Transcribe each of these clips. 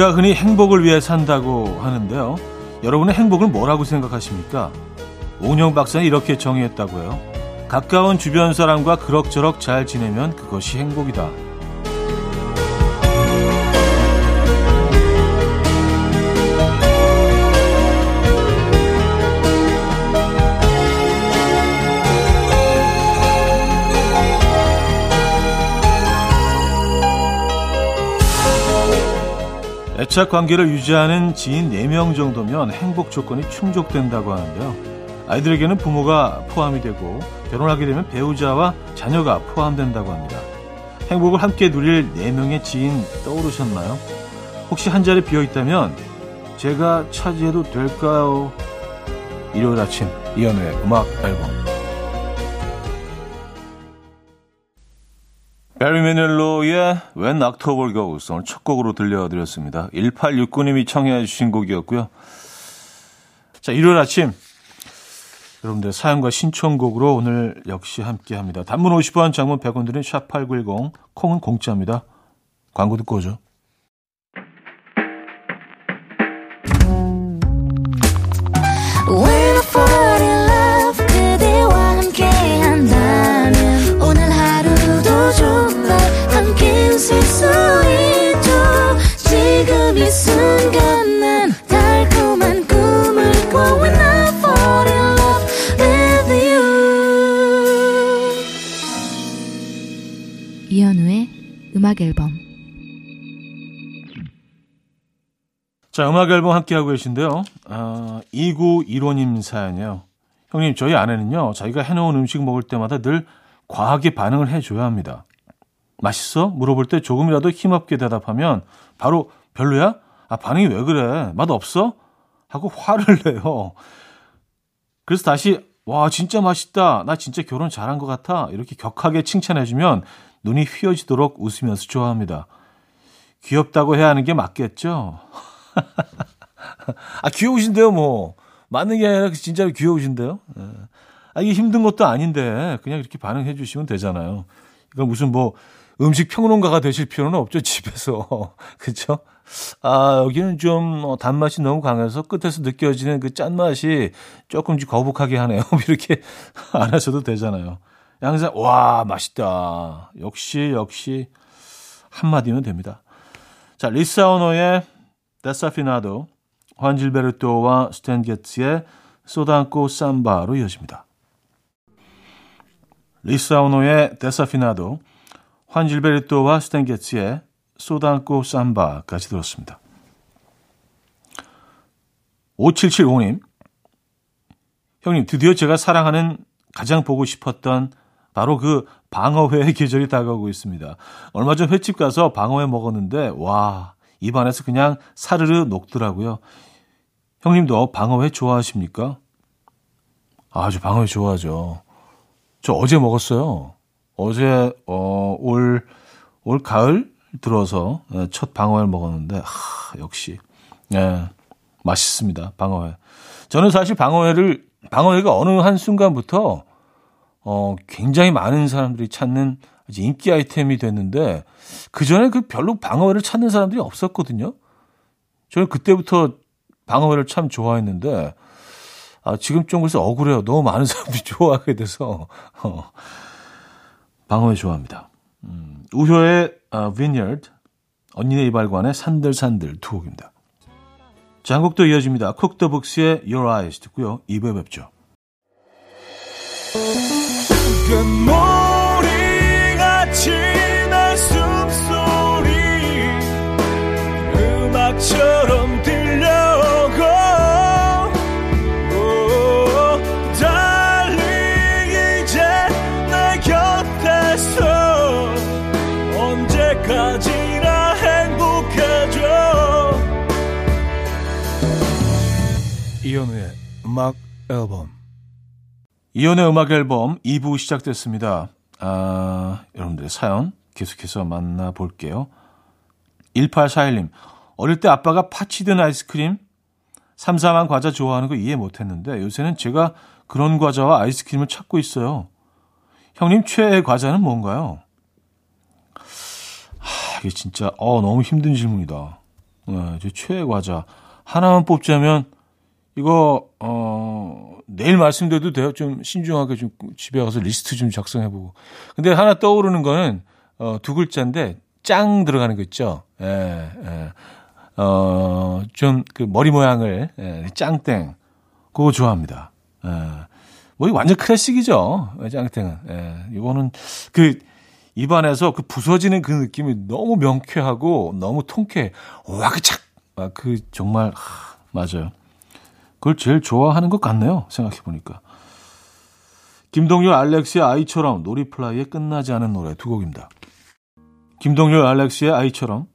우리가 흔히 행복을 위해 산다고 하는데요. 여러분의 행복을 뭐라고 생각하십니까? 오은영 박사는 이렇게 정의했다고요. 가까운 주변 사람과 그럭저럭 잘 지내면 그것이 행복이다. 애착 관계를 유지하는 지인 4명 정도면 행복 조건이 충족된다고 하는데요. 아이들에게는 부모가 포함이 되고 결혼하게 되면 배우자와 자녀가 포함된다고 합니다. 행복을 함께 누릴 4명의 지인 떠오르셨나요? 혹시 한 자리 비어 있다면 제가 차지해도 될까요? 일요일 아침 이연우의 음악 앨범 베리 메넬로의 When October Goes 오늘 첫 곡으로 들려드렸습니다. 1869님이 청해 주신 곡이었고요. 자, 일요일 아침 여러분들 사연과 신청곡으로 오늘 역시 함께합니다. 단문 50원, 장문 100원 드린 샵8910 콩은 공짜입니다. 광고 듣고 오죠. 음악 앨범 자, 음악 앨범 함께하고 계신데요. 아, 2915님 사연이에요. 형님, 저희 아내는요, 자기가 해놓은 음식 먹을 때마다 늘 과하게 반응을 해줘야 합니다. 맛있어? 물어볼 때 조금이라도 힘없게 대답하면 바로 별로야? 아, 반응이 왜 그래? 맛 없어? 하고 화를 내요. 그래서 다시, 와, 진짜 맛있다. 나 진짜 결혼 잘한 것 같아. 이렇게 격하게 칭찬해주면 눈이 휘어지도록 웃으면서 좋아합니다. 귀엽다고 해야 하는 게 맞겠죠? 아, 귀여우신데요, 뭐. 맞는 게 아니라 진짜로 귀여우신데요? 예. 아, 이게 힘든 것도 아닌데, 그냥 이렇게 반응해 주시면 되잖아요. 이건 무슨 뭐, 음식 평론가가 되실 필요는 없죠, 집에서. 그쵸? 아, 여기는 좀 어, 단맛이 너무 강해서 끝에서 느껴지는 그 짠맛이 조금 거북하게 하네요. 이렇게 안 하셔도 되잖아요. 항상 와 맛있다. 역시 역시 한마디면 됩니다. 자 리사 오노의 데사피나도 환질베르토와 스탠 게츠의 소단코 삼바로 이어집니다. 리사 오노의 데사피나도 환질베르토와 스탠 게츠의 소단코 삼바까지 들었습니다. 5775님 형님 드디어 제가 사랑하는 가장 보고 싶었던 바로 그 방어회의 계절이 다가오고 있습니다. 얼마 전 횟집 가서 방어회 먹었는데 와 입안에서 그냥 사르르 녹더라고요. 형님도 방어회 좋아하십니까? 아주 방어회 좋아하죠. 저 어제 먹었어요. 어제 어, 올, 올 가을 들어서 예, 첫 방어회를 먹었는데 하, 역시 예, 맛있습니다. 방어회. 저는 사실 방어회를 방어회가 어느 한 순간부터 어, 굉장히 많은 사람들이 찾는 인기 아이템이 됐는데 그 전에 그 별로 방어회를 찾는 사람들이 없었거든요. 저는 그때부터 방어회를 참 좋아했는데 아, 지금 좀 그래서 억울해요. 너무 많은 사람들이 좋아하게 돼서 어, 방어회 좋아합니다. 음, 우효의 아, Vineyard, 언니네 이발관의 산들산들 두 곡입니다. 자, 한 곡도 이어집니다. 쿡더북스의 Your Eyes 듣고요. 2부에 뵙죠. 음악 앨범 이연의 음악 앨범 2부 시작됐습니다. 아, 여러분들의 사연 계속해서 만나볼게요. 1841님, 어릴 때 아빠가 파치든 아이스크림, 삼삼한 과자 좋아하는 거 이해 못했는데 요새는 제가 그런 과자와 아이스크림을 찾고 있어요. 형님 최애 과자는 뭔가요? 하, 이게 진짜 어 너무 힘든 질문이다. 네, 제 최애 과자. 하나만 뽑자면, 이거, 어, 내일 말씀드려도 돼요? 좀 신중하게 좀 집에 가서 리스트 좀 작성해 보고. 근데 하나 떠오르는 거는, 어, 두 글자인데, 짱 들어가는 거 있죠? 예, 예. 어, 좀 그 머리 모양을, 예, 짱땡. 그거 좋아합니다. 예. 뭐, 이 완전 클래식이죠. 짱땡은. 예. 이거는 그, 입안에서 그 부서지는 그 느낌이 너무 명쾌하고 너무 통쾌해. 와그착! 아, 그, 정말, 하, 맞아요. 그걸 제일 좋아하는 것 같네요. 생각해보니까. 김동률 알렉스의 아이처럼 놀이플라이의 끝나지 않은 노래 두 곡입니다. 김동률 알렉스의 아이처럼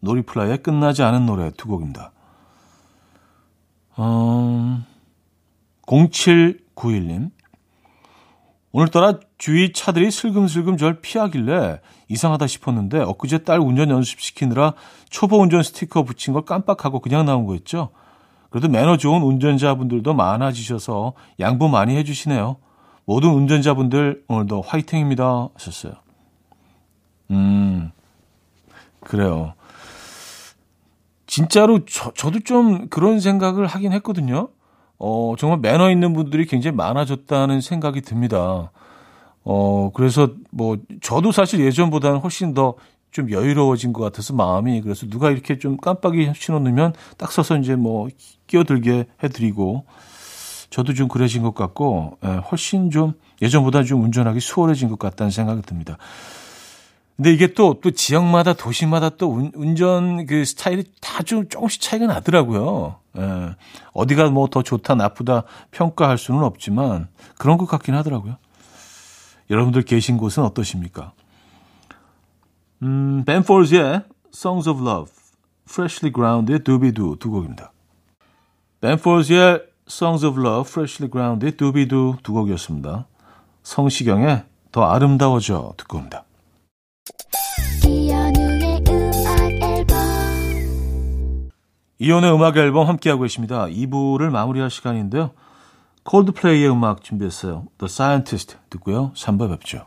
놀이플라이의 끝나지 않은 노래 두 곡입니다. 음, 0791님. 오늘따라 주위 차들이 슬금슬금 절 피하길래 이상하다 싶었는데 엊그제 딸 운전 연습시키느라 초보 운전 스티커 붙인 걸 깜빡하고 그냥 나온 거였죠. 그래도 매너 좋은 운전자분들도 많아지셔서 양보 많이 해주시네요. 모든 운전자분들 오늘도 화이팅입니다 하셨어요. 음, 그래요. 진짜로 저, 저도 좀 그런 생각을 하긴 했거든요. 어, 정말 매너 있는 분들이 굉장히 많아졌다는 생각이 듭니다. 어, 그래서 뭐, 저도 사실 예전보다는 훨씬 더 좀 여유로워진 것 같아서 마음이 그래서 누가 이렇게 좀 깜빡이 신호 넣으면 딱 서서 이제 뭐 끼어들게 해드리고 저도 좀 그래진 것 같고 예, 훨씬 좀 예전보다 좀 운전하기 수월해진 것 같다는 생각이 듭니다. 근데 이게 또, 또 지역마다 도시마다 또 운, 운전 그 스타일이 다 좀 조금씩 차이가 나더라고요. 예. 어디가 뭐 더 좋다, 나쁘다 평가할 수는 없지만 그런 것 같긴 하더라고요. 여러분들 계신 곳은 어떠십니까? 음, 벤포즈의 Songs of Love, Freshly Ground의 Doobie-Doo 두 곡입니다. 벤포즈의 Songs of Love, Freshly Ground의 Doobie-Doo 두 곡이었습니다. 성시경의 더 아름다워져 듣고 옵니다. 이혼의 음악 앨범 함께하고 계십니다. 2부를 마무리할 시간인데요. 콜드플레이의 음악 준비했어요. The Scientist 듣고요. 3부 뵙죠.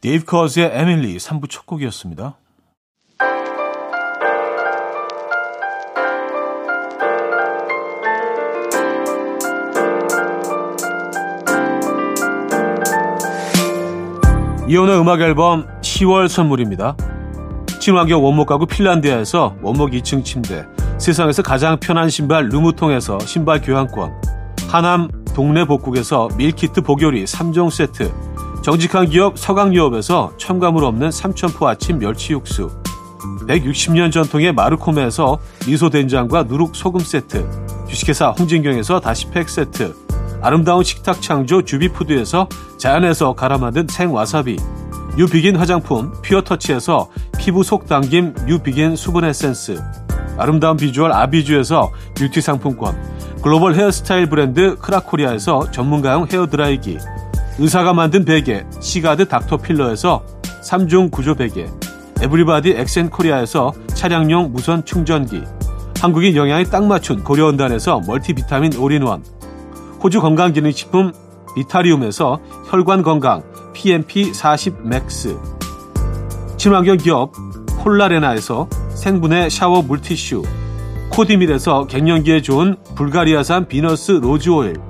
데이브 커즈의 에밀리 3부 첫 곡이었습니다. 이현우의 음악 앨범 10월 선물입니다. 친환경 원목 가구 핀란드에서 원목 2층 침대, 세상에서 가장 편한 신발 르무통에서 신발 교환권, 하남 동네 복국에서 밀키트 보교리 3종 세트, 정직한 기업 서강유업에서 첨가물 없는 삼천포 아침 멸치 육수, 160년 전통의 마르코메에서 미소된장과 누룩소금 세트, 주식회사 홍진경에서 다시팩 세트, 아름다운 식탁 창조 주비푸드에서 자연에서 갈아 만든 생와사비. 뉴비긴 화장품 퓨어터치에서 피부 속 당김 뉴비긴 수분 에센스. 아름다운 비주얼 아비주에서 뷰티 상품권. 글로벌 헤어스타일 브랜드 크라코리아에서 전문가용 헤어드라이기 의사가 만든 베개 시가드 닥터필러에서 3중 구조 베개 에브리바디 엑센코리아에서 차량용 무선 충전기 한국인 영양에 딱 맞춘 고려은단에서 멀티비타민 올인원 호주 건강기능식품 비타리움에서 혈관 건강 PMP40 맥스 친환경 기업 콜라레나에서 생분해 샤워 물티슈 코디밀에서 갱년기에 좋은 불가리아산 비너스 로즈오일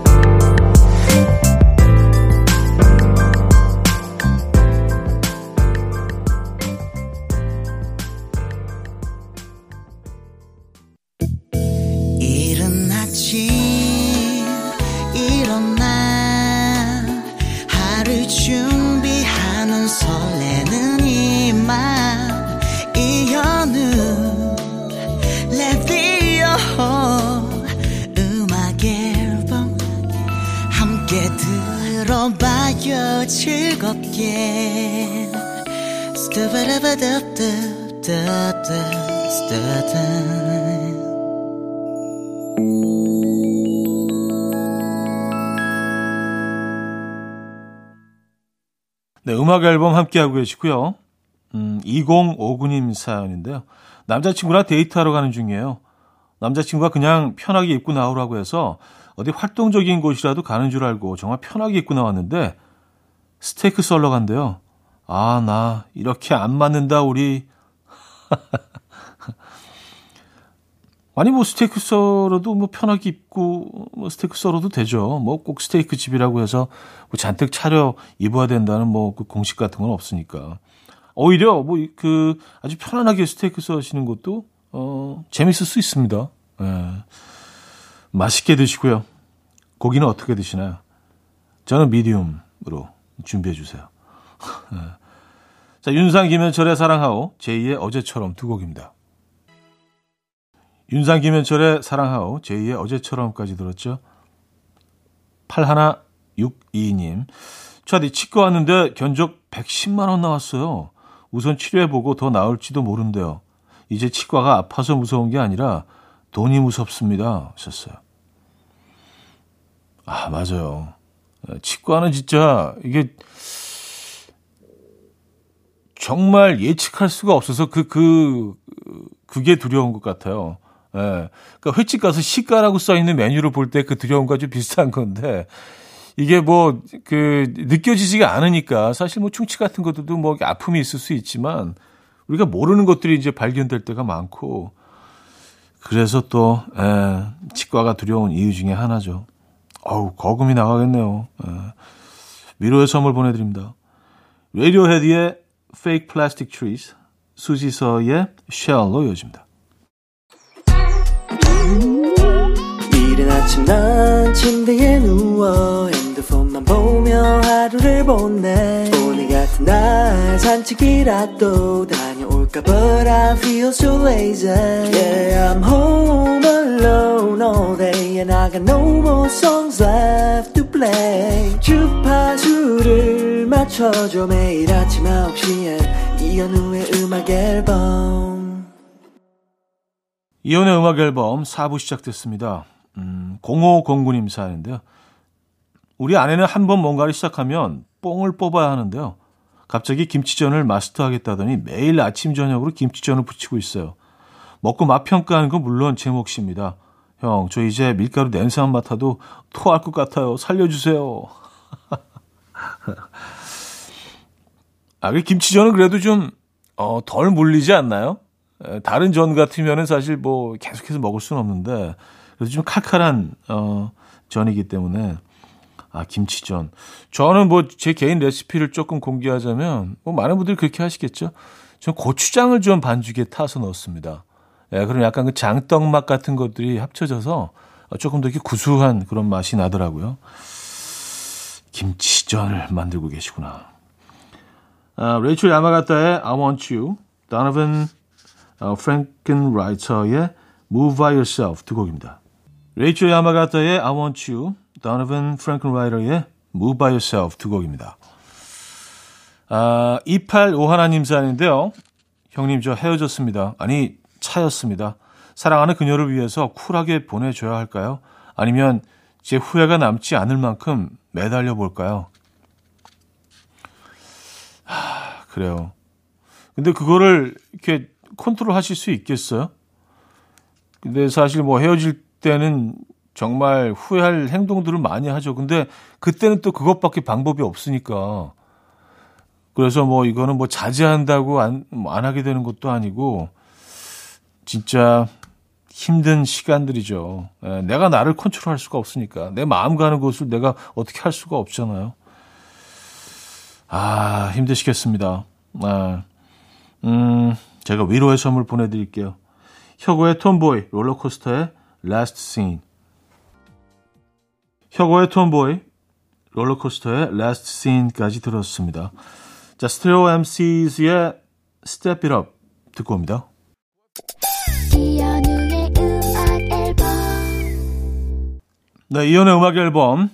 들어봐요 즐겁게 네, 음악 앨범 함께하고 계시고요. 음, 2059님 사연인데요. 남자친구랑 데이트하러 가는 중이에요. 남자친구가 그냥 편하게 입고 나오라고 해서 어디 활동적인 곳이라도 가는 줄 알고 정말 편하게 입고 나왔는데 스테이크 썰러 간대요. 아, 나 이렇게 안 맞는다, 우리. 아니, 뭐 스테이크 썰어도 뭐 편하게 입고 뭐 스테이크 썰어도 되죠. 뭐 꼭 스테이크 집이라고 해서 뭐 잔뜩 차려 입어야 된다는 뭐 그 공식 같은 건 없으니까. 오히려 뭐 그 아주 편안하게 스테이크 써시는 것도 어 재밌을 수 있습니다. 예. 맛있게 드시고요. 고기는 어떻게 드시나요? 저는 미디움으로 준비해 주세요. 예. 자, 윤상 김현철의 사랑하오 제2의 어제처럼 두 곡입니다. 윤상 김현철의 사랑하오 제2의 어제처럼까지 들었죠. 8162님. 차디 치과 왔는데 견적 110만 원 나왔어요. 우선 치료해보고 더 나을지도 모른대요. 이제 치과가 아파서 무서운 게 아니라 돈이 무섭습니다. 하셨어요. 아, 맞아요. 치과는 진짜 이게 정말 예측할 수가 없어서 그, 그, 그게 두려운 것 같아요. 예. 그러니까 횟집 가서 시가라고 써 있는 메뉴를 볼 때 그 두려움과 좀 비슷한 건데 이게 뭐 그 느껴지지가 않으니까 사실 뭐 충치 같은 것들도 뭐 아픔이 있을 수 있지만 우리가 모르는 것들이 이제 발견될 때가 많고 그래서 또 예, 치과가 두려운 이유 중에 하나죠. 어우 거금이 나가겠네요. 예. 위로의 선물 보내드립니다. 레디오 헤드의 Fake Plastic Trees, 수지서의 Shell로 이어집니다. 이른 아침 난 침대에 누워 핸드폰만 보며 하루를 보내 오늘 같은 날 산책이라도 다 녀올까 But I feel so lazy. Yeah I'm home alone all day And I got no more songs left to play. 주파수를 맞춰줘 매일 아침 9시에. 이현우의 음악 앨범. 이현우의 음악 앨범 4부 시작됐습니다. 음, 0509님 사연인데요. 우리 아내는 한 번 뭔가를 시작하면 뽕을 뽑아야 하는데요. 갑자기 김치전을 마스터하겠다더니 매일 아침 저녁으로 김치전을 부치고 있어요. 먹고 맛 평가하는 건 물론 제 몫입니다. 형, 저 이제 밀가루 냄새만 맡아도 토할 것 같아요. 살려주세요. 아, 그 김치전은 그래도 좀, 어, 덜 물리지 않나요? 다른 전 같으면은 사실 뭐 계속해서 먹을 수는 없는데, 그래서 좀 칼칼한 어, 전이기 때문에 아 김치전. 저는 뭐 제 개인 레시피를 조금 공개하자면 뭐 많은 분들이 그렇게 하시겠죠. 전 고추장을 좀 반죽에 타서 넣습니다. 예, 그럼 약간 그 장떡 맛 같은 것들이 합쳐져서 조금 더 이렇게 구수한 그런 맛이 나더라고요. 김치전을 만들고 계시구나. 아, 레이첼 야마가타의 I Want You, 도노반 어, 프랭켄 라이터의 Move By Yourself 두 곡입니다. 레이첼 야마가타의 I Want You, 도노반 프랭클 라이터의 Move By Yourself 두 곡입니다. 아, 2851님 사연인데요. 형님 저 헤어졌습니다. 아니 차였습니다. 사랑하는 그녀를 위해서 쿨하게 보내줘야 할까요? 아니면 제 후회가 남지 않을 만큼 매달려 볼까요? 하, 그래요. 근데 그거를 이렇게 컨트롤 하실 수 있겠어요? 근데 사실 뭐 헤어질 때는 정말 후회할 행동들을 많이 하죠. 근데 그때는 또 그것밖에 방법이 없으니까. 그래서 뭐 이거는 뭐 자제한다고 안, 안 하게 되는 것도 아니고 진짜 힘든 시간들이죠. 예, 내가 나를 컨트롤할 수가 없으니까. 내 마음 가는 곳을 내가 어떻게 할 수가 없잖아요. 아, 힘드시겠습니다. 아, 음, 제가 위로의 선물 보내드릴게요. 혁오의 톰보이, 롤러코스터의 Last Scene. 혁오의 톰보이, 롤러코스터의 Last Scene까지 들었습니다. 자, 스테레오 MCs의 Step It Up 듣고 옵니다. 네, 이연의 음악 앨범.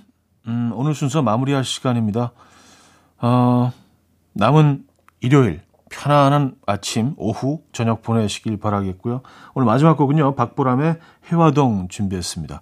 음, 오늘 순서 마무리할 시간입니다. 어, 남은 일요일, 편안한 아침, 오후, 저녁 보내시길 바라겠고요. 오늘 마지막 곡은요, 박보람의 해화동 준비했습니다.